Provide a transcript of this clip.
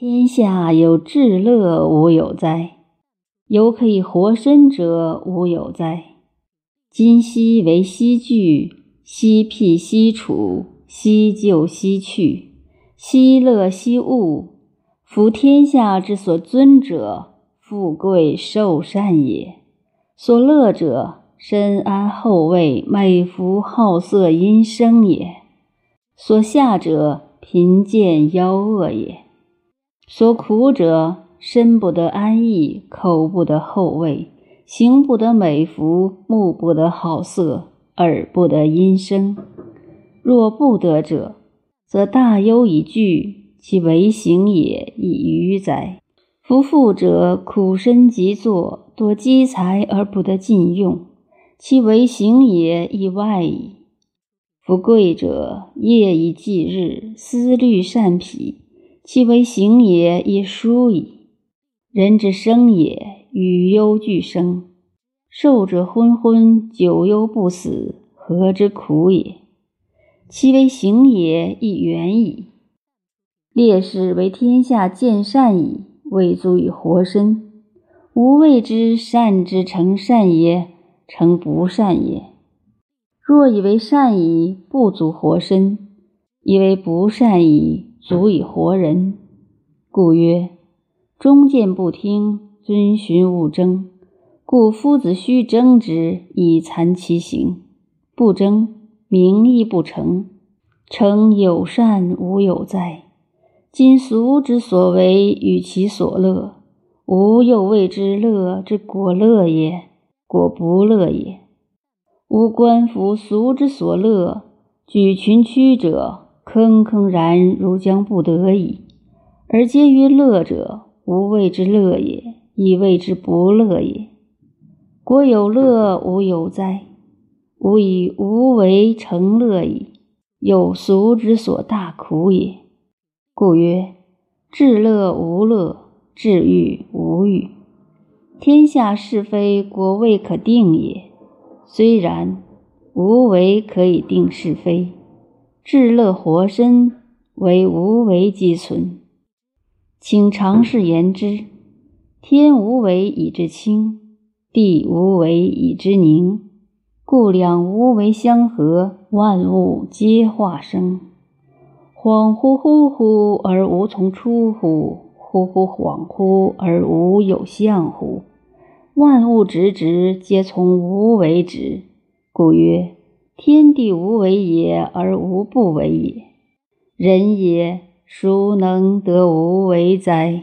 天下有至乐无有哉？有可以活身者无有哉？今昔为昔聚，昔辟昔处，昔就昔去，昔乐昔恶。夫天下之所尊者，富贵寿善也；所乐者，身安后位，美服好色淫生也；所下者，贫贱夭恶也；所苦者，身不得安逸，口不得厚味。行不得美服，目不得好色，耳不得音声。若不得者，则大忧以惧，其为行也亦愚哉！夫富者苦身极作，多积财而不得尽用，其为行也亦外矣。夫贵者夜以继日，思虑善脾，其为行也亦疏矣。人之生也。与忧俱生，寿者昏昏，久忧不死，何之苦也？其为行也亦远矣。烈士为天下见善矣，未足以活身。吾谓之善之成善也，成不善也。若以为善矣，不足活身；以为不善矣，足以活人。故曰：忠谏不听。遵循勿争，故夫子须争之，以残其行；不争，名亦不成。诚有善无有哉？今俗之所为，与其所乐，吾又谓之乐之果乐也，果不乐也。吾观夫俗之所乐，举群曲者，坑坑然如将不得矣。而皆曰乐者，无谓之乐也。以谓之不乐也。国有乐无有哉？吾以无为成乐矣。有俗之所大苦也。故曰：至乐无乐，至欲无欲。天下是非，国未可定也。虽然，无为可以定是非。至乐活身，为无为积存。请尝试言之。天无为以之清，地无为以之宁，故两无为相合，万物皆化生。恍惚惚惚而无从出乎？惚惚恍惚而无有相乎？万物直直，皆从无为直。故曰：天地无为也，而无不为也。人也，孰能得无为哉？